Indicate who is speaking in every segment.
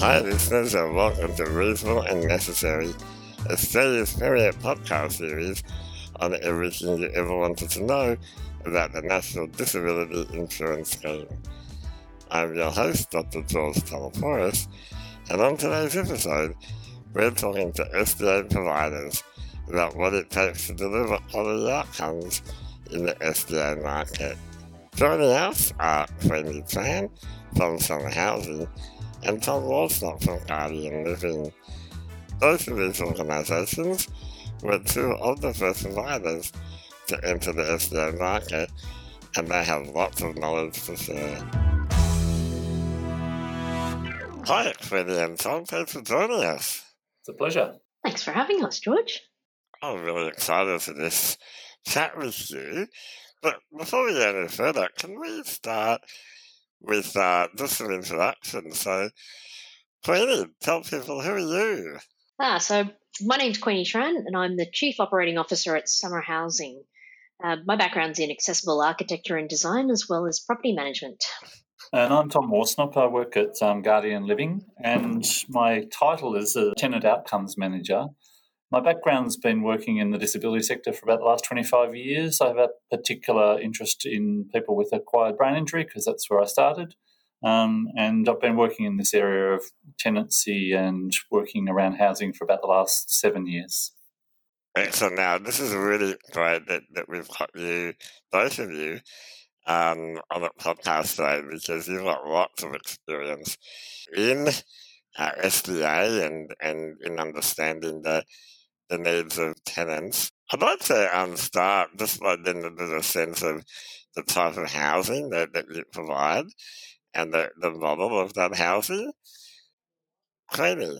Speaker 1: Hi, listeners, and uh, welcome to Reasonable and Necessary, a Australia's premier podcast series on everything you ever wanted to know about the National Disability Insurance Scheme. I'm your host, Dr. George Taleporos, and on today's episode, we're talking to SDA providers about what it takes to deliver quality outcomes in the SDA market. Joining us are Queenie Tran from Summer Housing and Tom Walsnott from Guardian Living. Both of these organisations were two of the first providers to enter the SDA market, and they have lots of knowledge to share. Hi, Queenie and Tom. Thanks for joining us.
Speaker 2: It's a pleasure.
Speaker 3: Thanks for having us, George.
Speaker 1: I'm really excited for this chat with you. But before we go any further, can we start with uh, just some introduction? So, Queenie, tell people who are you?
Speaker 3: Ah, so my name's Queenie Tran, and I'm the Chief Operating Officer at Summer Housing. Uh, my background's in accessible architecture and design, as well as property management.
Speaker 2: And I'm Tom Warsnop. I work at um, Guardian Living, and my title is a tenant outcomes manager. My background's been working in the disability sector for about the last 25 years. I have a particular interest in people with acquired brain injury because that's where I started. Um, and I've been working in this area of tenancy and working around housing for about the last seven years.
Speaker 1: Excellent. Now, this is really great that, that we've got you, both of you, um, on a podcast today because you've got lots of experience in uh, SDA and, and in understanding the, the needs of tenants. I'd like to um, start just by there's a sense of the type of housing that, that you provide and the, the model of that housing. Queenie,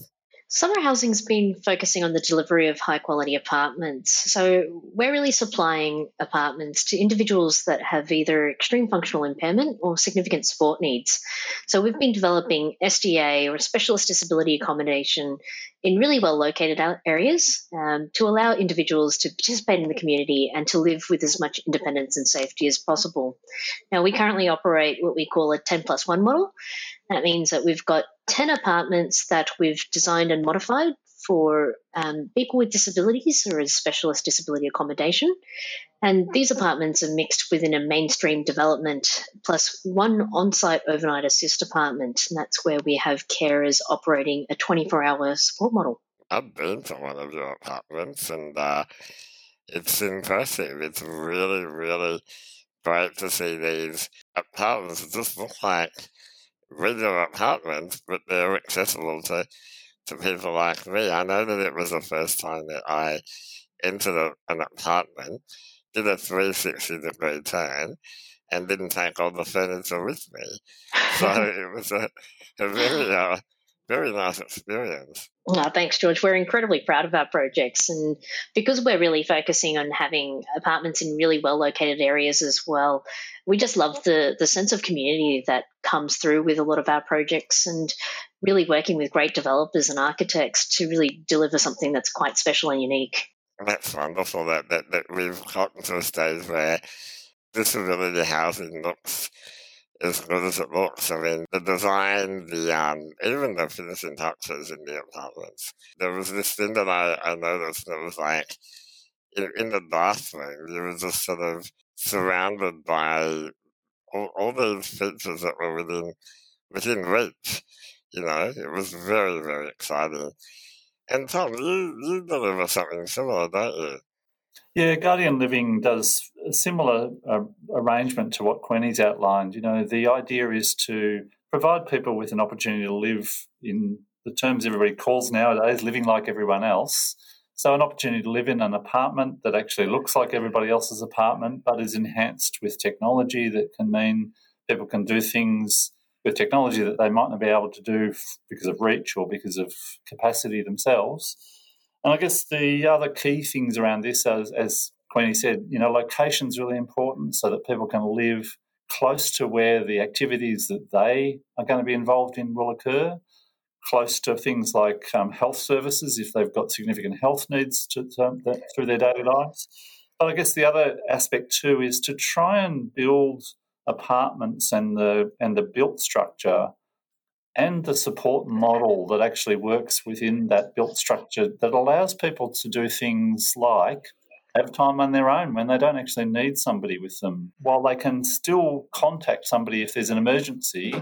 Speaker 3: Summer Housing's been focusing on the delivery of high quality apartments. So we're really supplying apartments to individuals that have either extreme functional impairment or significant support needs. So we've been developing SDA or specialist disability accommodation in really well located areas um, to allow individuals to participate in the community and to live with as much independence and safety as possible. Now, we currently operate what we call a 10 plus 1 model. That means that we've got 10 apartments that we've designed and modified for um, people with disabilities or as specialist disability accommodation. And these apartments are mixed within a mainstream development plus one on site overnight assist apartment. And that's where we have carers operating a 24 hour support model.
Speaker 1: I've been to one of your apartments and uh, it's impressive. It's really, really great to see these apartments. It just look like regular apartments, but they're accessible to, to people like me. I know that it was the first time that I entered a, an apartment, did a 360 degree turn, and didn't take all the furniture with me. So it was a, a very, uh, very nice experience.
Speaker 3: Oh, thanks, George. We're incredibly proud of our projects. And because we're really focusing on having apartments in really well located areas as well, we just love the, the sense of community that comes through with a lot of our projects and really working with great developers and architects to really deliver something that's quite special and unique.
Speaker 1: That's wonderful that, that, that we've gotten to a stage where disability housing looks as good as it looks. I mean, the design, the um, even the finishing touches in the apartments. There was this thing that I, I noticed that was like in, in the bathroom, you were just sort of surrounded by all, all these features that were within within reach. You know, it was very very exciting. And Tom, you you deliver something similar, don't you?
Speaker 2: Yeah, Guardian Living does a similar uh, arrangement to what Queenie's outlined. You know, the idea is to provide people with an opportunity to live in the terms everybody calls nowadays, living like everyone else. So, an opportunity to live in an apartment that actually looks like everybody else's apartment, but is enhanced with technology that can mean people can do things with technology that they might not be able to do because of reach or because of capacity themselves. And I guess the other key things around this, as, as Queenie said, you know, location is really important so that people can live close to where the activities that they are going to be involved in will occur, close to things like um, health services if they've got significant health needs to, to, through their daily lives. But I guess the other aspect too is to try and build apartments and the and the built structure and the support model that actually works within that built structure that allows people to do things like have time on their own when they don't actually need somebody with them. While they can still contact somebody if there's an emergency,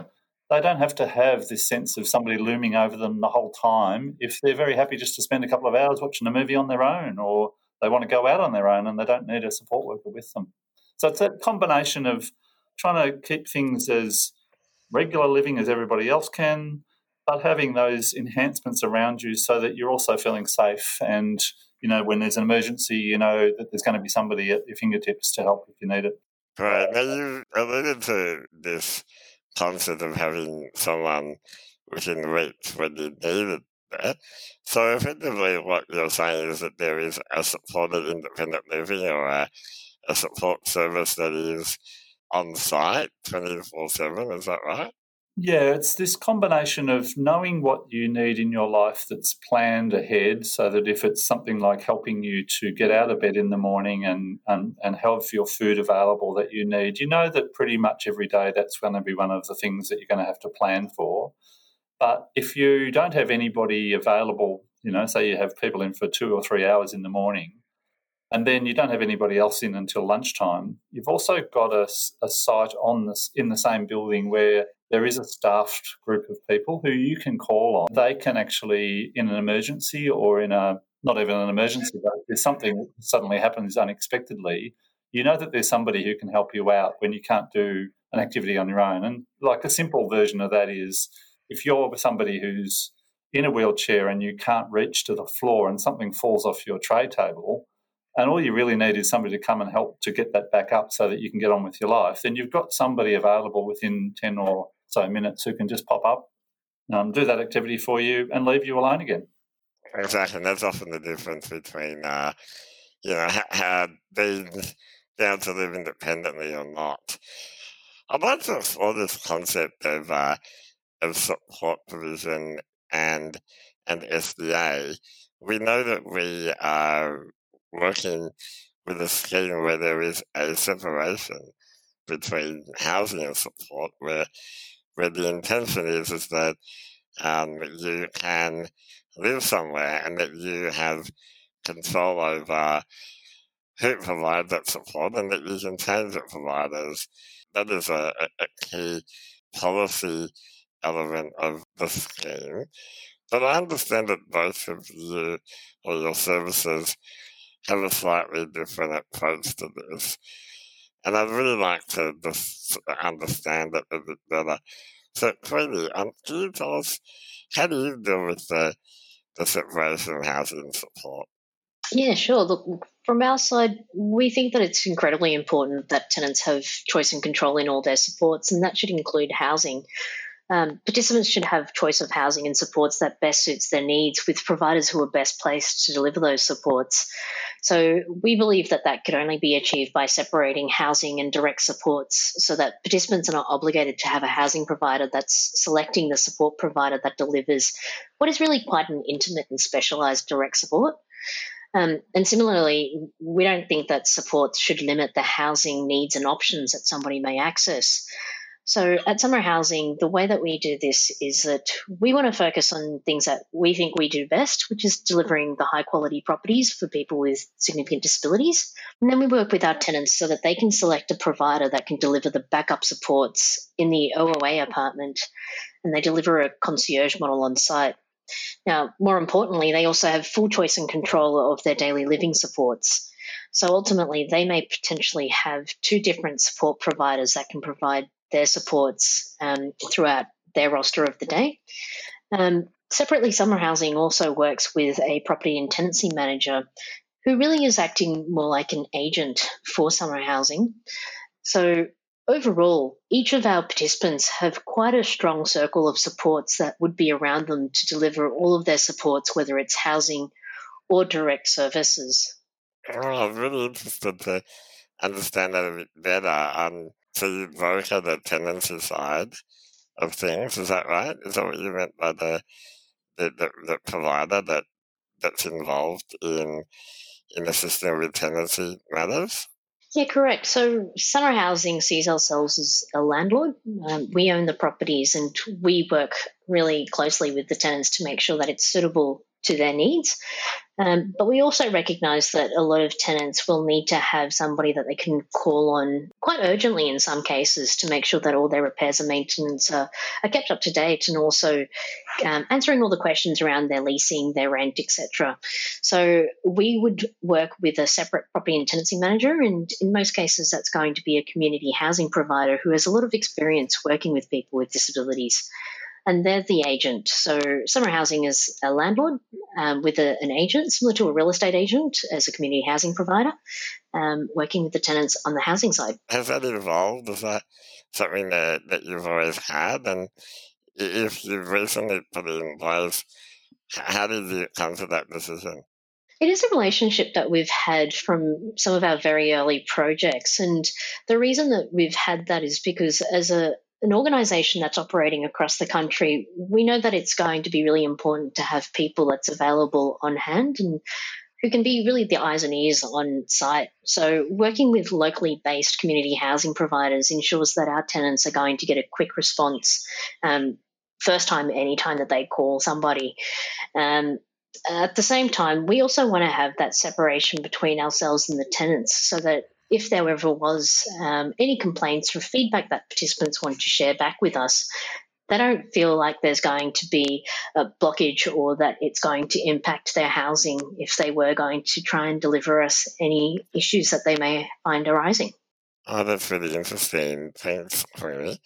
Speaker 2: they don't have to have this sense of somebody looming over them the whole time if they're very happy just to spend a couple of hours watching a movie on their own or they want to go out on their own and they don't need a support worker with them. So it's a combination of trying to keep things as regular living as everybody else can, but having those enhancements around you so that you're also feeling safe and you know when there's an emergency you know that there's going to be somebody at your fingertips to help if you need it
Speaker 1: right now you alluded to this concept of having someone within reach when you need it there. So effectively what you're saying is that there is a supported independent living or a, a support service that is on site 24 7, is that right?
Speaker 2: Yeah, it's this combination of knowing what you need in your life that's planned ahead so that if it's something like helping you to get out of bed in the morning and, and, and have your food available that you need, you know that pretty much every day that's going to be one of the things that you're going to have to plan for. But if you don't have anybody available, you know, say you have people in for two or three hours in the morning, and then you don't have anybody else in until lunchtime. You've also got a, a site on this in the same building where there is a staffed group of people who you can call on. They can actually, in an emergency or in a not even an emergency, but if something suddenly happens unexpectedly, you know that there's somebody who can help you out when you can't do an activity on your own. And like a simple version of that is if you're somebody who's in a wheelchair and you can't reach to the floor and something falls off your tray table, and all you really need is somebody to come and help to get that back up so that you can get on with your life, then you've got somebody available within 10 or so minutes who can just pop up, um, do that activity for you, and leave you alone again.
Speaker 1: Exactly. That's often the difference between, uh, you know, ha- being down to live independently or not. I'd like to explore this concept of, uh, of support provision and and SDA. We know that we are working with a scheme where there is a separation between housing and support, where where the intention is is that um, you can live somewhere and that you have control over who provides that support and that you can change the providers. That is a, a key policy element of the scheme. But I understand that both of you or your services have a slightly different approach to this. And I'd really like to just understand it a bit better. So, Queenie, um, can you tell us how do you deal with the, the separation of housing support?
Speaker 3: Yeah, sure. Look, from our side, we think that it's incredibly important that tenants have choice and control in all their supports, and that should include housing. Um, participants should have choice of housing and supports that best suits their needs with providers who are best placed to deliver those supports. So we believe that that could only be achieved by separating housing and direct supports so that participants are not obligated to have a housing provider that's selecting the support provider that delivers what is really quite an intimate and specialised direct support. Um, and similarly, we don't think that supports should limit the housing needs and options that somebody may access. So at Summer Housing, the way that we do this is that we want to focus on things that we think we do best, which is delivering the high quality properties for people with significant disabilities. And then we work with our tenants so that they can select a provider that can deliver the backup supports in the OOA apartment and they deliver a concierge model on site. Now, more importantly, they also have full choice and control of their daily living supports. So ultimately, they may potentially have two different support providers that can provide their supports um, throughout their roster of the day. Um, separately, Summer Housing also works with a property and tenancy manager who really is acting more like an agent for Summer Housing. So, overall, each of our participants have quite a strong circle of supports that would be around them to deliver all of their supports, whether it's housing or direct services.
Speaker 1: Oh, I'm really interested to understand that a bit better. Um, so you both have the tenancy side of things, is that right? Is that what you meant by the the, the, the provider that that's involved in in assisting with tenancy matters?
Speaker 3: Yeah, correct. So Summer Housing sees ourselves as a landlord. Um, we own the properties and we work really closely with the tenants to make sure that it's suitable to their needs. Um, but we also recognise that a lot of tenants will need to have somebody that they can call on quite urgently in some cases to make sure that all their repairs and maintenance are, are kept up to date and also um, answering all the questions around their leasing, their rent, etc. So we would work with a separate property and tenancy manager, and in most cases, that's going to be a community housing provider who has a lot of experience working with people with disabilities and they're the agent. So Summer Housing is a landlord um, with a, an agent, similar to a real estate agent as a community housing provider, um, working with the tenants on the housing side.
Speaker 1: Has that evolved? Is that something that, that you've always had? And if you've recently put it in place, how did you come to that decision?
Speaker 3: It is a relationship that we've had from some of our very early projects. And the reason that we've had that is because as a an organization that's operating across the country, we know that it's going to be really important to have people that's available on hand and who can be really the eyes and ears on site. So, working with locally based community housing providers ensures that our tenants are going to get a quick response um, first time, anytime that they call somebody. Um, at the same time, we also want to have that separation between ourselves and the tenants so that if there ever was um, any complaints or feedback that participants want to share back with us, they don't feel like there's going to be a blockage or that it's going to impact their housing if they were going to try and deliver us any issues that they may find arising.
Speaker 1: Oh, that's really interesting. Thanks, Chloe.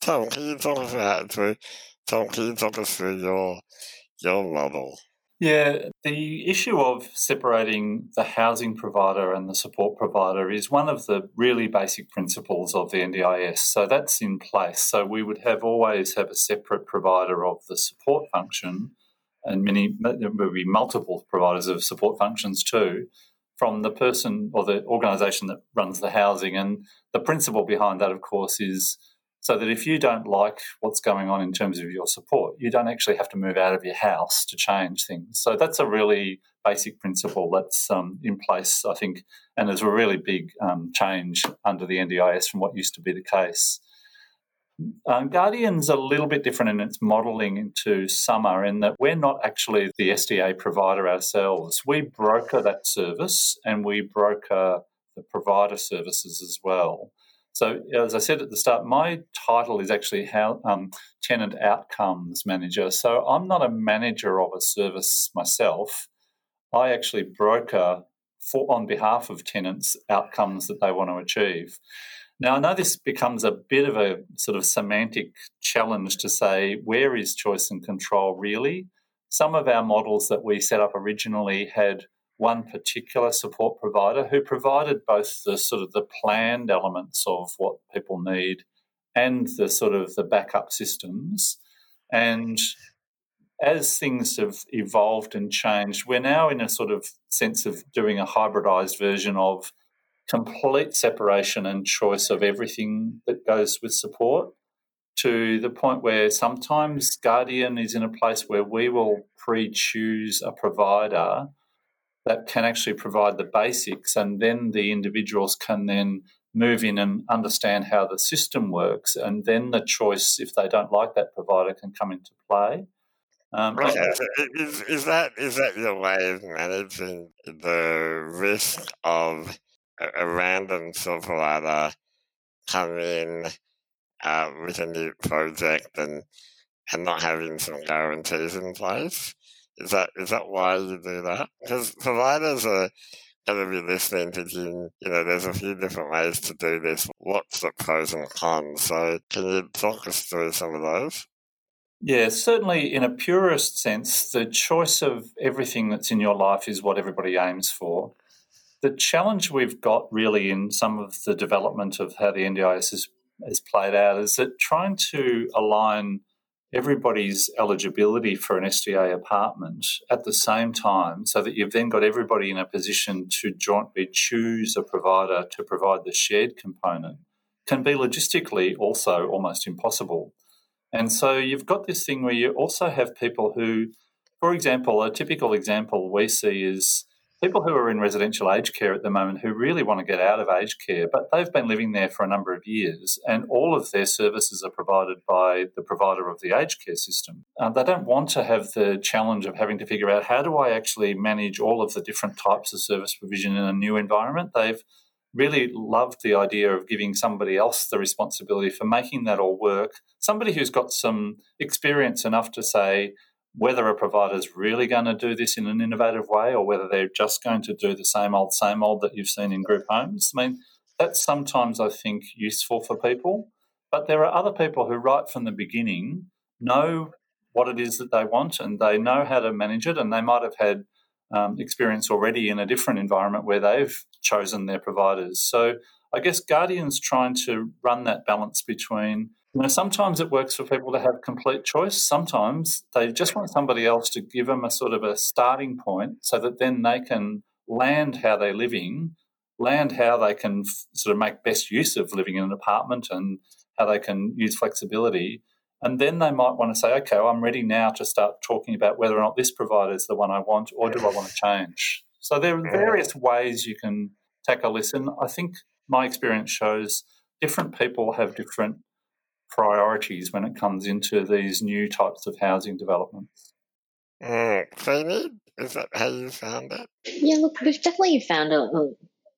Speaker 1: Tom, can you talk about Tom, can you talk us through your your model?
Speaker 2: Yeah, the issue of separating the housing provider and the support provider is one of the really basic principles of the NDIS. So that's in place. So we would have always have a separate provider of the support function, and many there would be multiple providers of support functions too, from the person or the organisation that runs the housing. And the principle behind that, of course, is so that if you don't like what's going on in terms of your support, you don't actually have to move out of your house to change things. So that's a really basic principle that's um, in place, I think, and there's a really big um, change under the NDIS from what used to be the case. Um, Guardian's a little bit different in its modelling into summer in that we're not actually the SDA provider ourselves. We broker that service and we broker the provider services as well. So, as I said at the start, my title is actually how, um, tenant outcomes manager. So, I'm not a manager of a service myself. I actually broker for on behalf of tenants outcomes that they want to achieve. Now, I know this becomes a bit of a sort of semantic challenge to say where is choice and control really? Some of our models that we set up originally had one particular support provider who provided both the sort of the planned elements of what people need and the sort of the backup systems. And as things have evolved and changed, we're now in a sort of sense of doing a hybridized version of complete separation and choice of everything that goes with support to the point where sometimes Guardian is in a place where we will pre choose a provider that can actually provide the basics, and then the individuals can then move in and understand how the system works, and then the choice, if they don't like that provider, can come into play.
Speaker 1: Um, right. Is, is, that is that your way of managing the risk of a, a random provider coming in uh, with a new project and and not having some guarantees in place? Is that is that why you do that? Because providers are going to be listening to you. Know, there's a few different ways to do this. What's the pros and cons? So, can you talk us through some of those?
Speaker 2: Yeah, certainly in a purist sense, the choice of everything that's in your life is what everybody aims for. The challenge we've got really in some of the development of how the NDIS is, is played out is that trying to align everybody's eligibility for an SDA apartment at the same time so that you've then got everybody in a position to jointly choose a provider to provide the shared component can be logistically also almost impossible. And so you've got this thing where you also have people who, for example, a typical example we see is people who are in residential aged care at the moment who really want to get out of aged care, but they've been living there for a number of years, and all of their services are provided by the provider of the aged care system. Uh, they don't want to have the challenge of having to figure out how do I actually manage all of the different types of service provision in a new environment. They've really loved the idea of giving somebody else the responsibility for making that all work. Somebody who's got some experience enough to say, whether a provider is really going to do this in an innovative way or whether they're just going to do the same old, same old that you've seen in group homes. I mean, that's sometimes, I think, useful for people. But there are other people who, right from the beginning, know what it is that they want and they know how to manage it. And they might have had um, experience already in a different environment where they've chosen their providers. So I guess Guardian's trying to run that balance between you know, sometimes it works for people to have complete choice. Sometimes they just want somebody else to give them a sort of a starting point so that then they can land how they're living, land how they can f- sort of make best use of living in an apartment and how they can use flexibility. And then they might want to say, okay, well, I'm ready now to start talking about whether or not this provider is the one I want or do I want to change. So there are various ways you can take a listen. I think my experience shows different people have different priorities when it comes into these new types of housing developments.
Speaker 1: Uh, is that how you found it?
Speaker 3: Yeah, look, we've definitely found a,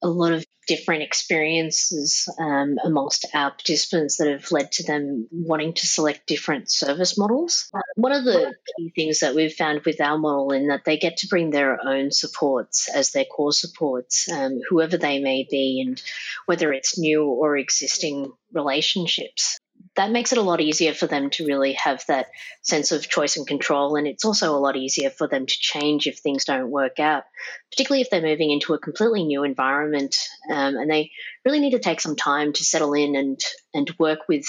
Speaker 3: a lot of different experiences um, amongst our participants that have led to them wanting to select different service models. one of the key things that we've found with our model in that they get to bring their own supports as their core supports, um, whoever they may be, and whether it's new or existing relationships that makes it a lot easier for them to really have that sense of choice and control. And it's also a lot easier for them to change if things don't work out, particularly if they're moving into a completely new environment um, and they really need to take some time to settle in and, and work with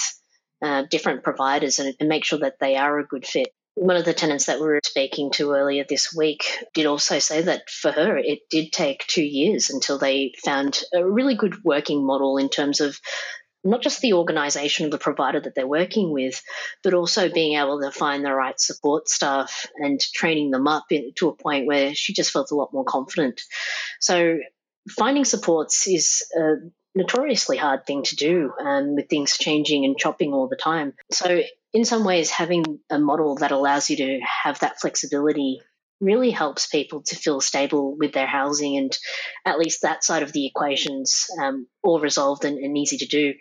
Speaker 3: uh, different providers and, and make sure that they are a good fit. One of the tenants that we were speaking to earlier this week did also say that for her, it did take two years until they found a really good working model in terms of not just the organization of the provider that they're working with, but also being able to find the right support staff and training them up in, to a point where she just felt a lot more confident. So, finding supports is a notoriously hard thing to do um, with things changing and chopping all the time. So, in some ways, having a model that allows you to have that flexibility really helps people to feel stable with their housing and at least that side of the equations um, all resolved and, and easy to do.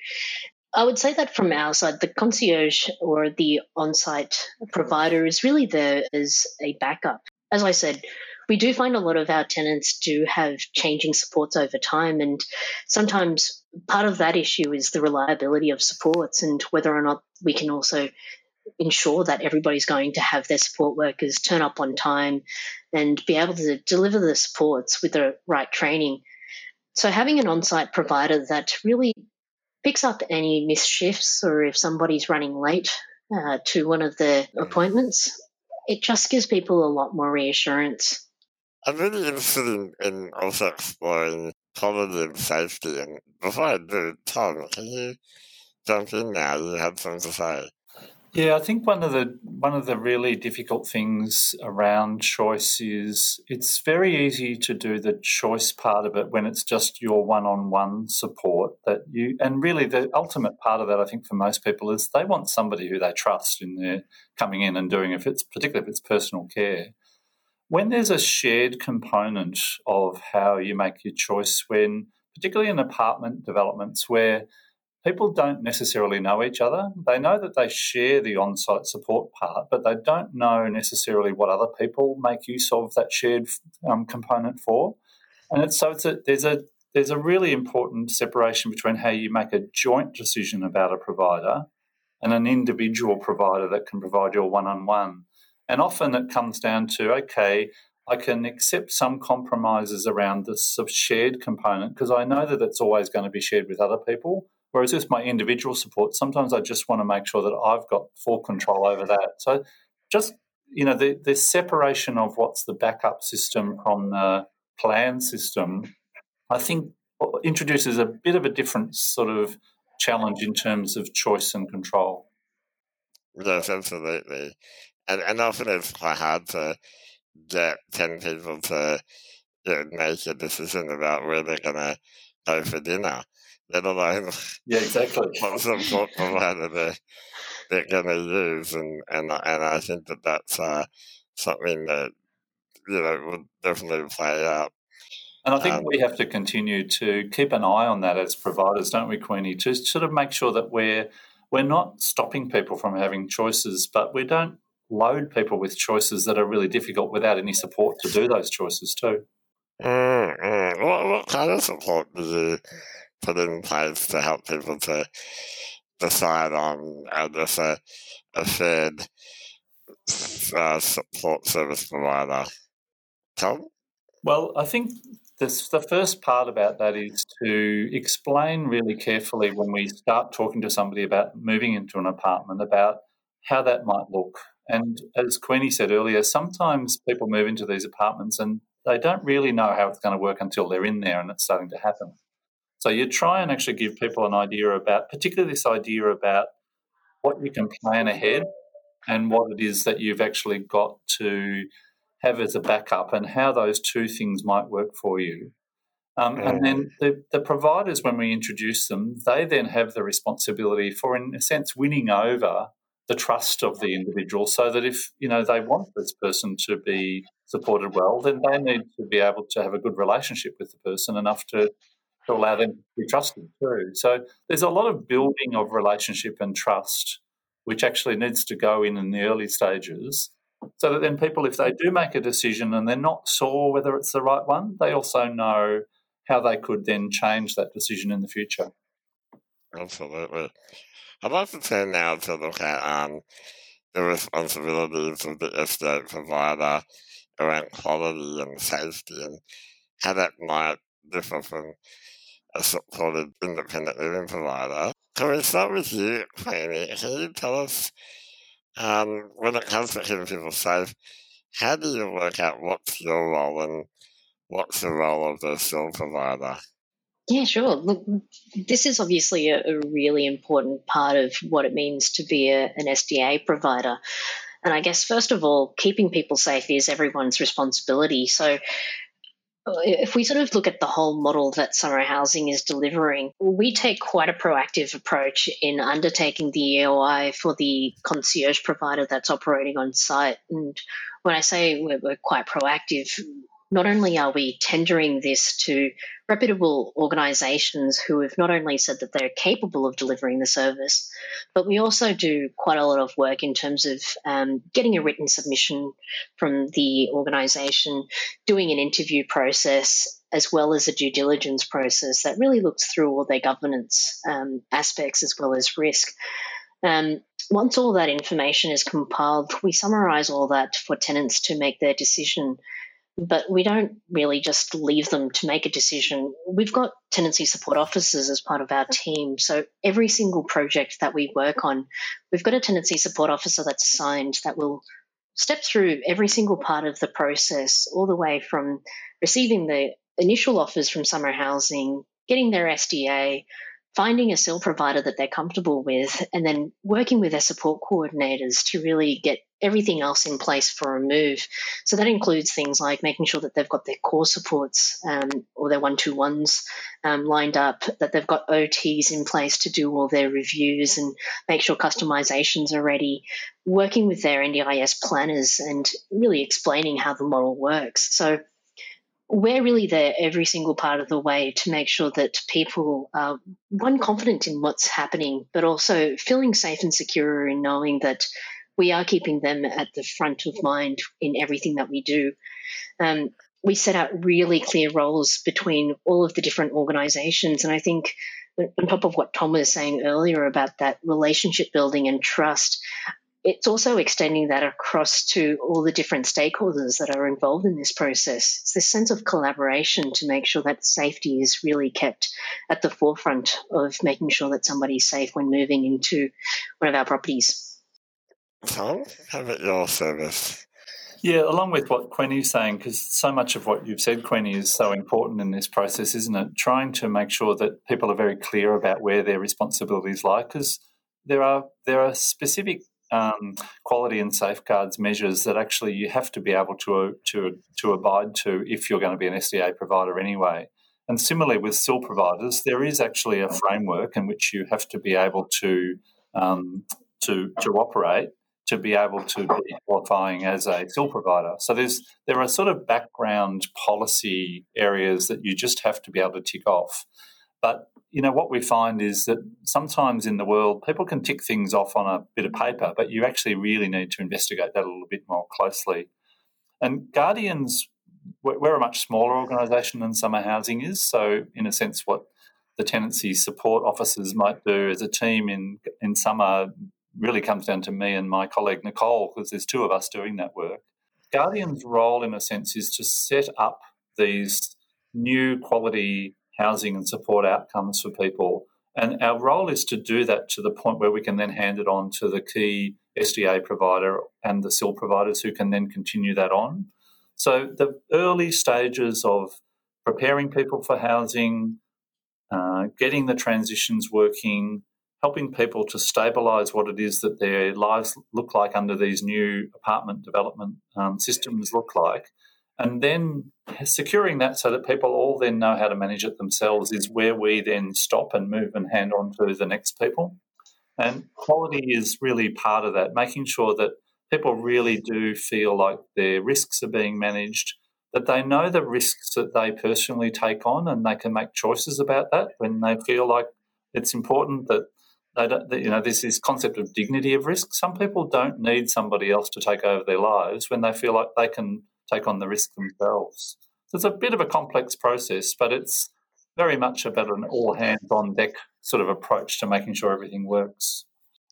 Speaker 3: I would say that from our side, the concierge or the on site provider is really there as a backup. As I said, we do find a lot of our tenants do have changing supports over time, and sometimes part of that issue is the reliability of supports and whether or not we can also ensure that everybody's going to have their support workers turn up on time and be able to deliver the supports with the right training. So, having an on site provider that really picks up any missed shifts or if somebody's running late uh, to one of their appointments, it just gives people a lot more reassurance.
Speaker 1: I'm really interested in, in also exploring cognitive safety. And before I do, Tom, can you jump in now? You had something to say.
Speaker 2: Yeah, I think one of the one of the really difficult things around choice is it's very easy to do the choice part of it when it's just your one-on-one support that you and really the ultimate part of that I think for most people is they want somebody who they trust in their coming in and doing if it's particularly if it's personal care. When there's a shared component of how you make your choice when particularly in apartment developments where people don't necessarily know each other. They know that they share the on site support part, but they don't know necessarily what other people make use of that shared um, component for. And it's, so it's a, there's a there's a really important separation between how you make a joint decision about a provider and an individual provider that can provide your one on one. And often it comes down to okay, I can accept some compromises around this shared component because I know that it's always going to be shared with other people. Whereas with my individual support, sometimes I just want to make sure that I've got full control over that. So just you know, the, the separation of what's the backup system from the plan system, I think introduces a bit of a different sort of challenge in terms of choice and control.
Speaker 1: Yes, absolutely. And, and often it's quite hard to get 10 people to you know, make a decision about where they're going to go for dinner, let alone
Speaker 2: yeah, exactly.
Speaker 1: what support provider they're, they're going to use. And, and, and I think that that's uh, something that, you know, would definitely play out.
Speaker 2: And I think um, we have to continue to keep an eye on that as providers, don't we, Queenie? To sort of make sure that we're we're not stopping people from having choices, but we don't load people with choices that are really difficult without any support to do those choices too.
Speaker 1: Mm, mm. What, what kind of support do you put in place to help people to decide on, I guess, a, a shared uh, support service provider? Tom?
Speaker 2: Well, I think this, the first part about that is to explain really carefully when we start talking to somebody about moving into an apartment about how that might look. And as Queenie said earlier, sometimes people move into these apartments and they don't really know how it's going to work until they're in there and it's starting to happen. So you try and actually give people an idea about, particularly this idea about what you can plan ahead and what it is that you've actually got to have as a backup and how those two things might work for you. Um, and then the, the providers, when we introduce them, they then have the responsibility for, in a sense, winning over the trust of the individual so that if you know they want this person to be supported well, then they need to be able to have a good relationship with the person enough to, to allow them to be trusted too. So there's a lot of building of relationship and trust which actually needs to go in in the early stages so that then people, if they do make a decision and they're not sure whether it's the right one, they also know how they could then change that decision in the future.
Speaker 1: Absolutely. I'd like to turn now to look at um, the responsibilities of the SDA provider around quality and safety and how that might differ from a supported independent living provider. Can we start with you, Queenie? Can you tell us um, when it comes to keeping people safe, how do you work out what's your role and what's the role of the SIL provider?
Speaker 3: Yeah, sure. Look, this is obviously a, a, really important part of what it means to be a, an SDA provider. And I guess, first of all, keeping people safe is everyone's responsibility. So, if we sort of look at the whole model that Summer Housing is delivering, we take quite a proactive approach in undertaking the EOI for the concierge provider that's operating on site. And when I say we're, we're quite proactive, not only are we tendering this to reputable organizations who have not only said that they're capable of delivering the service, but we also do quite a lot of work in terms of um, getting a written submission from the organization, doing an interview process, as well as a due diligence process that really looks through all their governance um, aspects as well as risk. Um, once all that information is compiled, we summarize all that for tenants to make their decision but we don't really just leave them to make a decision. We've got tenancy support officers as part of our team. So every single project that we work on, we've got a tenancy support officer that's assigned that will step through every single part of the process, all the way from receiving the initial offers from summer housing, getting their SDA, finding a SIL provider that they're comfortable with, and then working with their support coordinators to really get everything else in place for a move. So that includes things like making sure that they've got their core supports um, or their one to ones um, lined up, that they've got OTs in place to do all their reviews and make sure customizations are ready, working with their NDIS planners and really explaining how the model works. So we're really there every single part of the way to make sure that people are one confident in what's happening, but also feeling safe and secure in knowing that we are keeping them at the front of mind in everything that we do. Um, we set out really clear roles between all of the different organizations. And I think, on top of what Tom was saying earlier about that relationship building and trust, it's also extending that across to all the different stakeholders that are involved in this process. It's this sense of collaboration to make sure that safety is really kept at the forefront of making sure that somebody's safe when moving into one of our properties.
Speaker 1: Tom, how about your service?
Speaker 2: Yeah, along with what Queenie's saying, because so much of what you've said, Queenie, is so important in this process, isn't it? Trying to make sure that people are very clear about where their responsibilities lie, because there are there are specific um, quality and safeguards measures that actually you have to be able to to to abide to if you're going to be an SDA provider anyway. And similarly with SIL providers, there is actually a framework in which you have to be able to um, to to operate to be able to be qualifying as a SIL provider. So there's there are sort of background policy areas that you just have to be able to tick off. But you know what we find is that sometimes in the world people can tick things off on a bit of paper, but you actually really need to investigate that a little bit more closely. And Guardians, we're a much smaller organisation than Summer Housing is, so in a sense, what the tenancy support officers might do as a team in in Summer really comes down to me and my colleague Nicole, because there's two of us doing that work. Guardian's role, in a sense, is to set up these new quality housing and support outcomes for people. And our role is to do that to the point where we can then hand it on to the key SDA provider and the SIL providers who can then continue that on. So the early stages of preparing people for housing, uh, getting the transitions working, helping people to stabilise what it is that their lives look like under these new apartment development um, systems look like. And then securing that so that people all then know how to manage it themselves is where we then stop and move and hand on to the next people. And quality is really part of that, making sure that people really do feel like their risks are being managed, that they know the risks that they personally take on and they can make choices about that when they feel like it's important that they don't, you know, there's this concept of dignity of risk. Some people don't need somebody else to take over their lives when they feel like they can take on the risk themselves. So it's a bit of a complex process, but it's very much about an all hands on deck sort of approach to making sure everything works.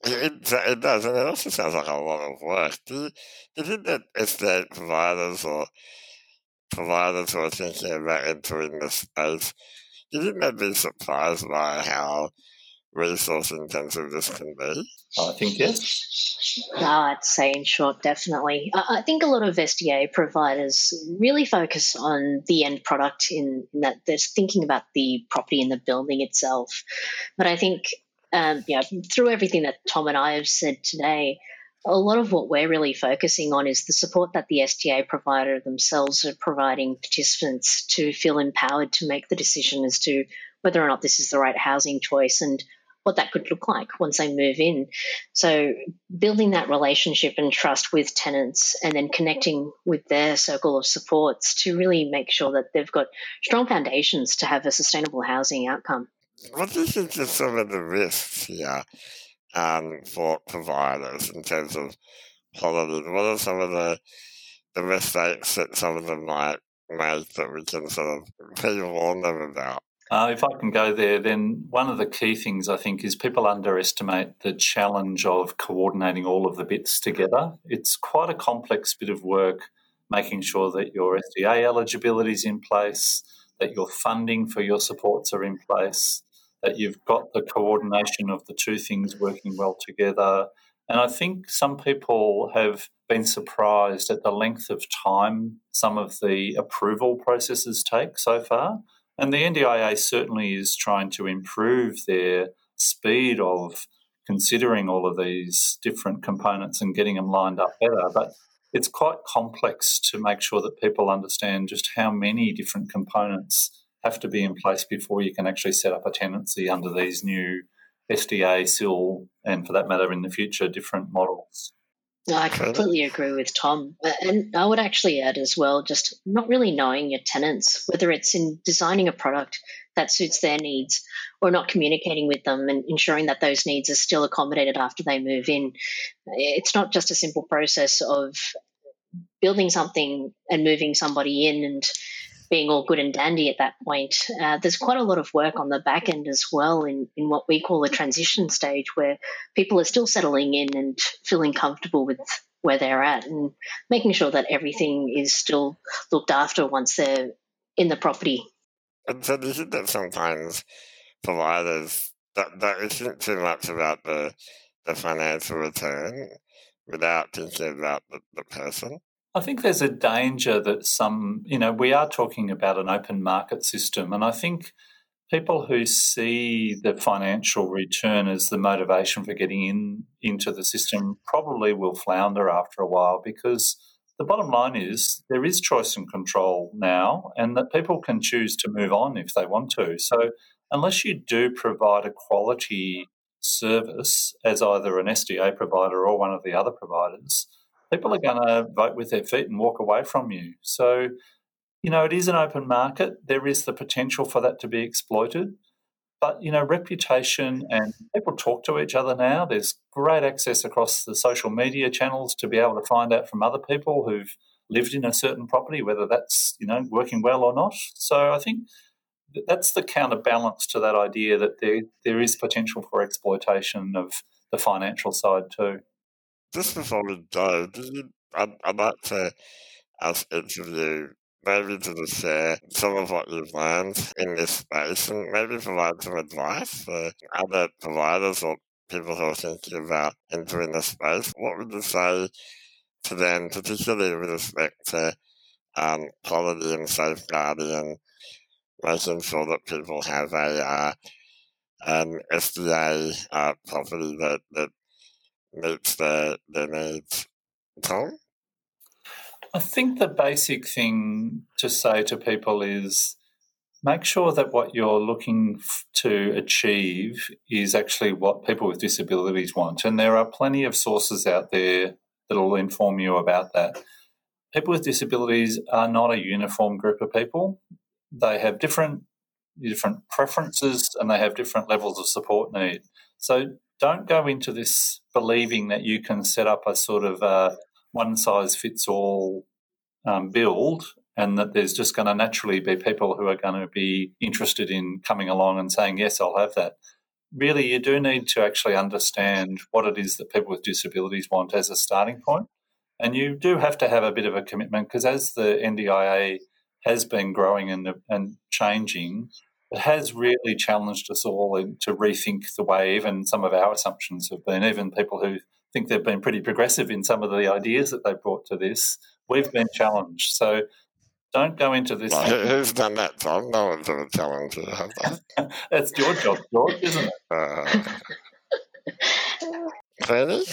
Speaker 1: It, it does, and it also sounds like a lot of work. Do you, do you think that providers or providers who are thinking about entering this space, you think they'd be surprised by how resource intensive this can be?
Speaker 2: I think yes.
Speaker 3: No, I'd say in short, definitely. I think a lot of SDA providers really focus on the end product in, in that they're thinking about the property and the building itself. But I think, um, yeah, through everything that Tom and I have said today, a lot of what we're really focusing on is the support that the SDA provider themselves are providing participants to feel empowered to make the decision as to whether or not this is the right housing choice and what that could look like once they move in. So, building that relationship and trust with tenants and then connecting with their circle of supports to really make sure that they've got strong foundations to have a sustainable housing outcome.
Speaker 1: What do you think are some of the risks here um, for providers in terms of quality? What are some of the, the mistakes that some of them might make that we can sort of pre-warn them about?
Speaker 2: Uh, if I can go there, then one of the key things I think is people underestimate the challenge of coordinating all of the bits together. It's quite a complex bit of work making sure that your SDA eligibility is in place, that your funding for your supports are in place, that you've got the coordination of the two things working well together. And I think some people have been surprised at the length of time some of the approval processes take so far. And the NDIA certainly is trying to improve their speed of considering all of these different components and getting them lined up better. But it's quite complex to make sure that people understand just how many different components have to be in place before you can actually set up a tenancy under these new SDA, SIL, and for that matter in the future, different models.
Speaker 3: I completely agree with Tom. And I would actually add as well just not really knowing your tenants, whether it's in designing a product that suits their needs or not communicating with them and ensuring that those needs are still accommodated after they move in. It's not just a simple process of building something and moving somebody in and being all good and dandy at that point. Uh, there's quite a lot of work on the back end as well in, in what we call the transition stage where people are still settling in and feeling comfortable with where they're at and making sure that everything is still looked after once they're in the property.
Speaker 1: And so you think that sometimes providers that, that isn't too much about the the financial return without thinking about the, the person?
Speaker 2: I think there's a danger that some, you know, we are talking about an open market system, and I think people who see the financial return as the motivation for getting in into the system probably will flounder after a while because the bottom line is there is choice and control now and that people can choose to move on if they want to. So unless you do provide a quality service as either an SDA provider or one of the other providers people are going to vote with their feet and walk away from you so you know, it is an open market. There is the potential for that to be exploited. But, you know, reputation and people talk to each other now. There's great access across the social media channels to be able to find out from other people who've lived in a certain property, whether that's, you know, working well or not. So I think that's the counterbalance to that idea that there, there is potential for exploitation of the financial side too.
Speaker 1: Just before we go, I'd, like to ask you maybe to just share some of what you've learned in this space and maybe provide some advice for other providers or people who are thinking about entering the space. What would you say to them, particularly with respect to um, quality and safeguarding and making sure that people have a uh, an SDA uh, property that, that meets their, their needs? Tom?
Speaker 2: I think the basic thing to say to people is make sure that what you're looking to achieve is actually what people with disabilities want. And there are plenty of sources out there that will inform you about that. People with disabilities are not a uniform group of people. They have different different preferences and they have different levels of support need. So don't go into this believing that you can set up a sort of one size fits all um, build and that there's just going to naturally be people who are going to be interested in coming along and saying, yes, I'll have that. Really, you do need to actually understand what it is that people with disabilities want as a starting point. And you do have to have a bit of a commitment because as the NDIA has been growing and, and changing, it has really challenged us all to rethink the way even some of our assumptions have been. Even people who think they've been pretty progressive in some of the ideas that they've brought to this, we've been challenged. So don't go into this.
Speaker 1: Well, who's done that, Tom? No one's ever challenged you, have
Speaker 2: they? That's your job, George, isn't it? Uh,
Speaker 1: Fanny?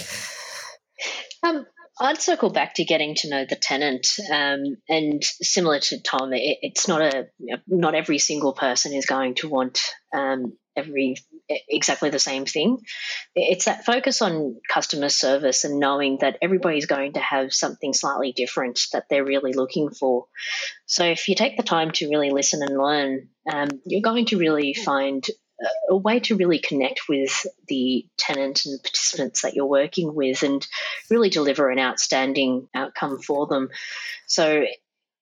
Speaker 3: Um, I'd circle back to getting to know the tenant, um, and similar to Tom, it, it's not a not every single person is going to want um, every exactly the same thing. It's that focus on customer service and knowing that everybody's going to have something slightly different that they're really looking for. So if you take the time to really listen and learn, um, you're going to really find a way to really connect with the tenant and the participants that you're working with and really deliver an outstanding outcome for them. So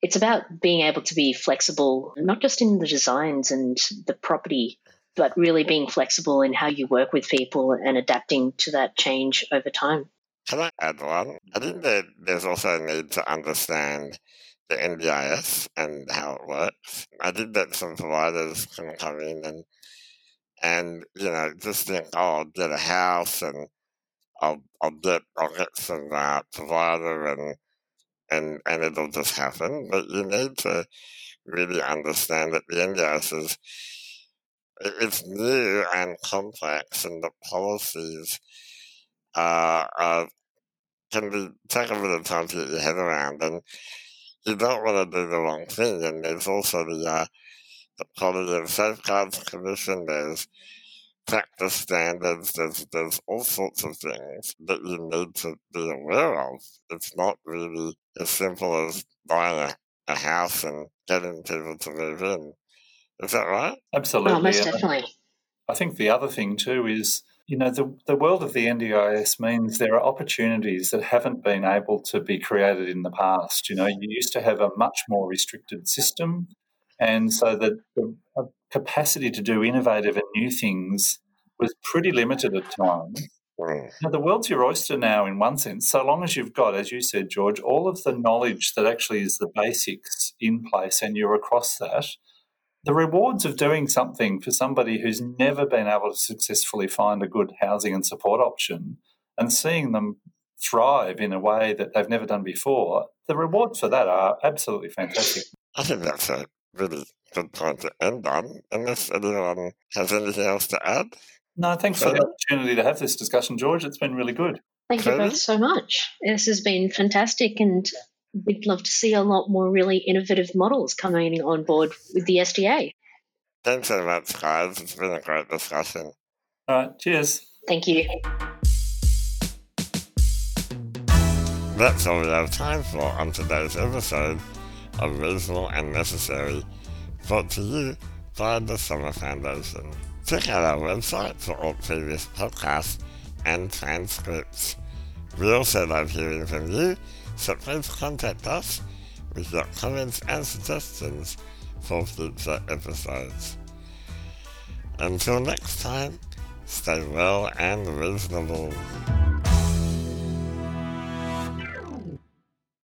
Speaker 3: it's about being able to be flexible, not just in the designs and the property but really being flexible in how you work with people and adapting to that change over time.
Speaker 1: Can I add one? I think that there's also a need to understand the NDIS and how it works. I think that some providers can come in and and you know just think, oh, I'll get a house and I'll I'll get I'll get some uh, provider and and and it'll just happen. But you need to really understand that the NDIS is it's new and complex, and the policies uh, uh, can be take a bit of time to get your head around, and you don't want to do the wrong thing. And there's also the uh, the Quality and Safeguards Commission. There's practice standards. There's there's all sorts of things that you need to be aware of. It's not really as simple as buying a, a house and getting people to move in. Is that right?
Speaker 2: Absolutely.
Speaker 3: Oh, most definitely.
Speaker 2: I think the other thing too is, you know, the, the world of the NDIS means there are opportunities that haven't been able to be created in the past. You know, you used to have a much more restricted system. And so the, the capacity to do innovative and new things was pretty limited at times.
Speaker 1: Mm.
Speaker 2: Now, the world's your oyster now, in one sense, so long as you've got, as you said, George, all of the knowledge that actually is the basics in place and you're across that the rewards of doing something for somebody who's never been able to successfully find a good housing and support option and seeing them thrive in a way that they've never done before, the rewards for that are absolutely fantastic.
Speaker 1: I think that's a really good point to end on, unless anyone has anything else to add.
Speaker 2: No, thanks for the opportunity to have this discussion, George. It's been really good.
Speaker 3: Thank you both so much. This has been fantastic, and we'd love to see a lot more really innovative models coming on board with the SDA.
Speaker 1: Thanks so much, guys. It's been a great discussion.
Speaker 2: All right, cheers.
Speaker 3: Thank you.
Speaker 1: That's all we have time for on today's episode of Reasonable and Necessary, brought to you by the Summer Foundation. Check out our website for all previous podcasts and transcripts. We also love hearing from you, so please contact us with your comments and suggestions for future episodes. Until next time, stay well and reasonable.